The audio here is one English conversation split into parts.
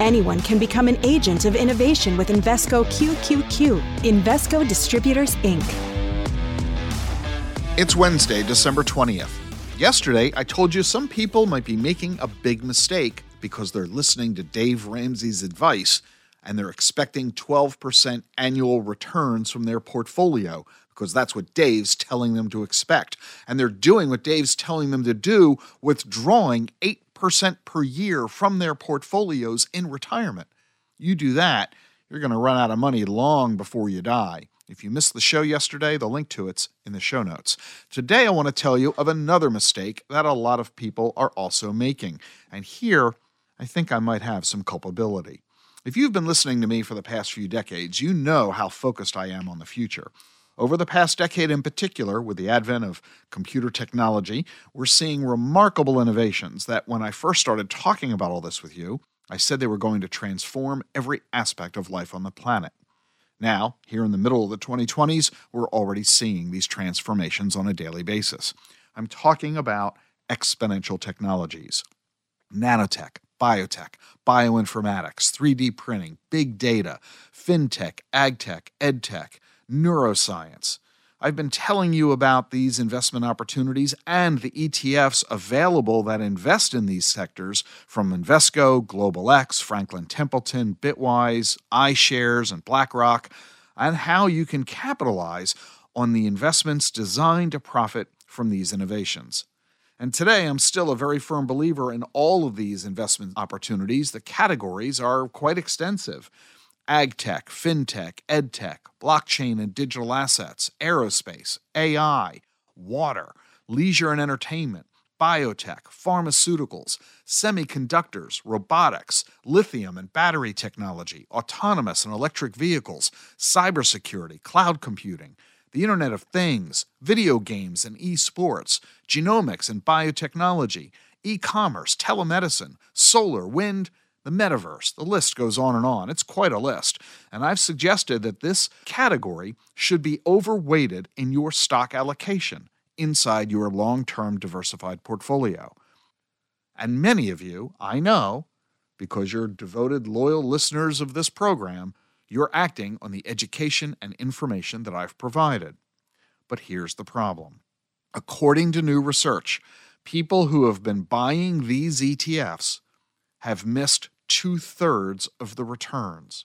Anyone can become an agent of innovation with Invesco QQQ, Invesco Distributors, Inc. It's Wednesday, December 20th. Yesterday, I told you some people might be making a big mistake because they're listening to Dave Ramsey's advice and they're expecting 12% annual returns from their portfolio because that's what Dave's telling them to expect. And they're doing what Dave's telling them to do, withdrawing 8 percent per year from their portfolios in retirement. You do that, you're going to run out of money long before you die. If you missed the show yesterday, the link to it's in the show notes. Today, I want to tell you of another mistake that a lot of people are also making. And here, I think I might have some culpability. If you've been listening to me for the past few decades, you know how focused I am on the future. Over the past decade in particular, with the advent of computer technology, we're seeing remarkable innovations that when I first started talking about all this with you, I said they were going to transform every aspect of life on the planet. Now, here in the middle of the 2020s, we're already seeing these transformations on a daily basis. I'm talking about exponential technologies, nanotech, biotech, bioinformatics, 3D printing, big data, fintech, agtech, edtech, neuroscience. I've been telling you about these investment opportunities and the ETFs available that invest in these sectors from Invesco, Global X, Franklin Templeton, Bitwise, iShares, and BlackRock, and how you can capitalize on the investments designed to profit from these innovations. And today, I'm still a very firm believer in all of these investment opportunities. The categories are quite extensive agtech, fintech, edtech, blockchain and digital assets, aerospace, AI, water, leisure and entertainment, biotech, pharmaceuticals, semiconductors, robotics, lithium and battery technology, autonomous and electric vehicles, cybersecurity, cloud computing, the Internet of Things, video games and esports, genomics and biotechnology, e commerce, telemedicine, solar, wind, the metaverse. The list goes on and on. It's quite a list. And I've suggested that this category should be overweighted in your stock allocation inside your long term diversified portfolio. And many of you, I know, because you're devoted, loyal listeners of this program, you're acting on the education and information that I've provided. But here's the problem. According to new research, people who have been buying these ETFs have missed two thirds of the returns.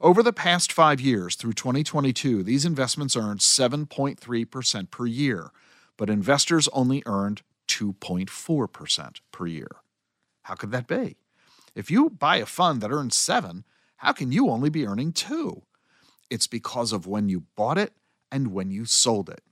Over the past five years through 2022, these investments earned 7.3% per year, but investors only earned 2.4% per year. How could that be? If you buy a fund that earns 7, how can you only be earning 2? It's because of when you bought it and when you sold it.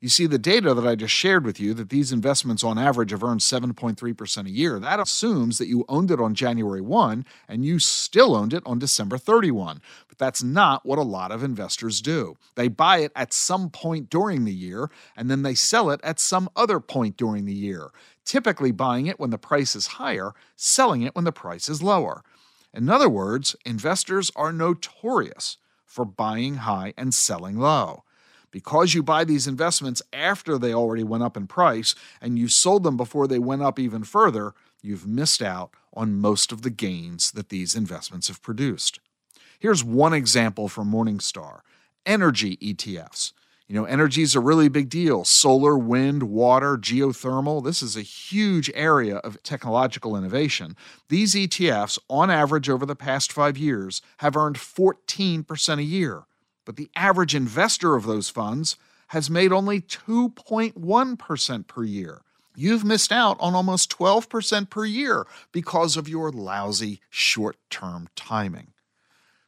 You see, the data that I just shared with you that these investments on average have earned 7.3% a year, that assumes that you owned it on January 1 and you still owned it on December 31. But that's not what a lot of investors do. They buy it at some point during the year and then they sell it at some other point during the year, typically buying it when the price is higher, selling it when the price is lower. In other words, investors are notorious for buying high and selling low because you buy these investments after they already went up in price and you sold them before they went up even further, you've missed out on most of the gains that these investments have produced. Here's one example from Morningstar energy ETFs. You know, energy is a really big deal. Solar, wind, water, geothermal. This is a huge area of technological innovation. These ETFs, on average over the past five years, have earned 14% a year but the average investor of those funds has made only 2.1% per year. You've missed out on almost 12% per year because of your lousy short term timing.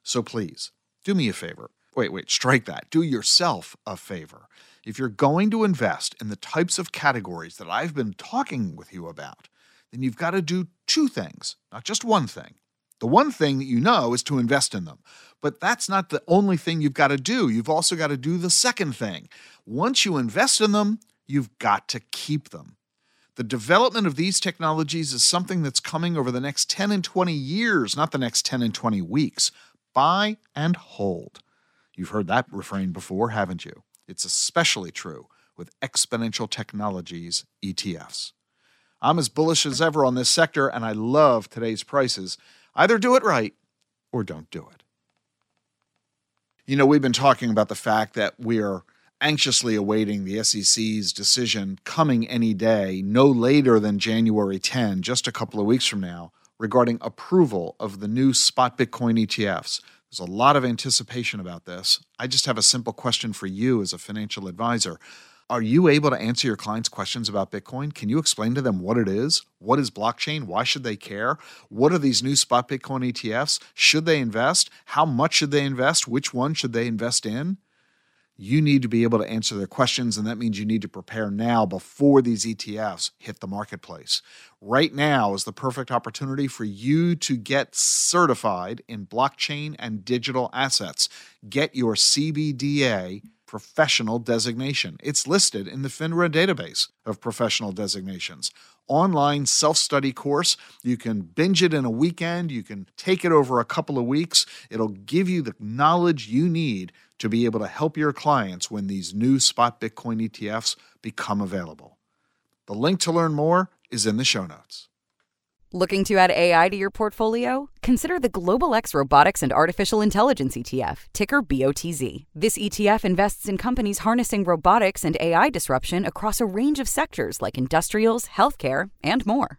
So please, do me a favor. Wait, wait, strike that. Do yourself a favor. If you're going to invest in the types of categories that I've been talking with you about, then you've got to do two things, not just one thing. The one thing that you know is to invest in them. But that's not the only thing you've got to do. You've also got to do the second thing. Once you invest in them, you've got to keep them. The development of these technologies is something that's coming over the next 10 and 20 years, not the next 10 and 20 weeks. Buy and hold. You've heard that refrain before, haven't you? It's especially true with exponential technologies ETFs. I'm as bullish as ever on this sector, and I love today's prices. Either do it right or don't do it. You know, we've been talking about the fact that we are anxiously awaiting the SEC's decision coming any day, no later than January 10, just a couple of weeks from now, regarding approval of the new spot Bitcoin ETFs. There's a lot of anticipation about this. I just have a simple question for you as a financial advisor. Are you able to answer your clients' questions about Bitcoin? Can you explain to them what it is? What is blockchain? Why should they care? What are these new spot Bitcoin ETFs? Should they invest? How much should they invest? Which one should they invest in? You need to be able to answer their questions, and that means you need to prepare now before these ETFs hit the marketplace. Right now is the perfect opportunity for you to get certified in blockchain and digital assets. Get your CBDA professional designation. It's listed in the FINRA database of professional designations. Online self study course. You can binge it in a weekend, you can take it over a couple of weeks. It'll give you the knowledge you need to be able to help your clients when these new spot Bitcoin ETFs become available. The link to learn more is in the show notes. Looking to add AI to your portfolio? Consider the Global X Robotics and Artificial Intelligence ETF, ticker BOTZ. This ETF invests in companies harnessing robotics and AI disruption across a range of sectors like industrials, healthcare, and more.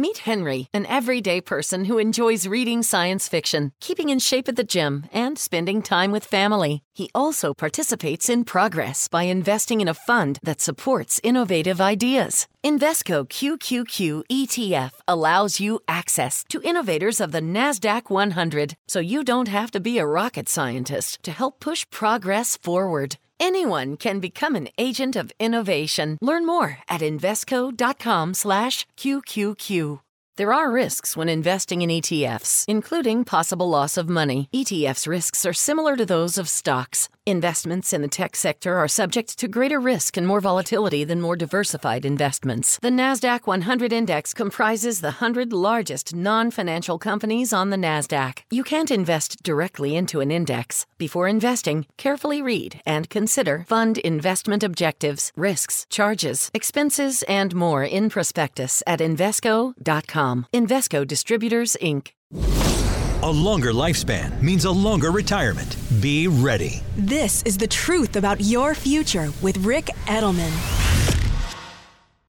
Meet Henry, an everyday person who enjoys reading science fiction, keeping in shape at the gym, and spending time with family. He also participates in progress by investing in a fund that supports innovative ideas. Invesco QQQ ETF allows you access to innovators of the NASDAQ 100, so you don't have to be a rocket scientist to help push progress forward. Anyone can become an agent of innovation. Learn more at invesco.com slash qqq There are risks when investing in ETFs, including possible loss of money. ETFs' risks are similar to those of stocks. Investments in the tech sector are subject to greater risk and more volatility than more diversified investments. The NASDAQ 100 Index comprises the 100 largest non financial companies on the NASDAQ. You can't invest directly into an index. Before investing, carefully read and consider fund investment objectives, risks, charges, expenses, and more in prospectus at Invesco.com. Invesco Distributors, Inc. A longer lifespan means a longer retirement. Be ready. This is the truth about your future with Ric Edelman.